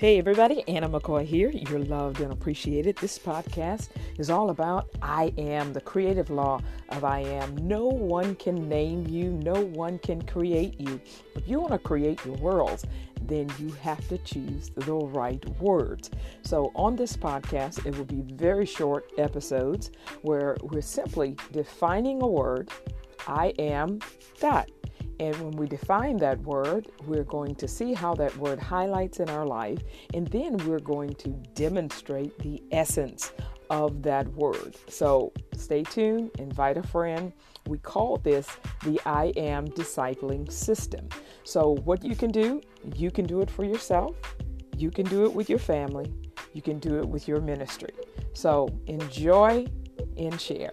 Hey, everybody, Anna McCoy here. You're loved and appreciated. This podcast is all about I am, the creative law of I am. No one can name you, no one can create you. If you want to create your worlds, then you have to choose the right words. So, on this podcast, it will be very short episodes where we're simply defining a word I am dot and when we define that word, we're going to see how that word highlights in our life. And then we're going to demonstrate the essence of that word. So stay tuned, invite a friend. We call this the I Am Discipling System. So, what you can do, you can do it for yourself, you can do it with your family, you can do it with your ministry. So, enjoy and share.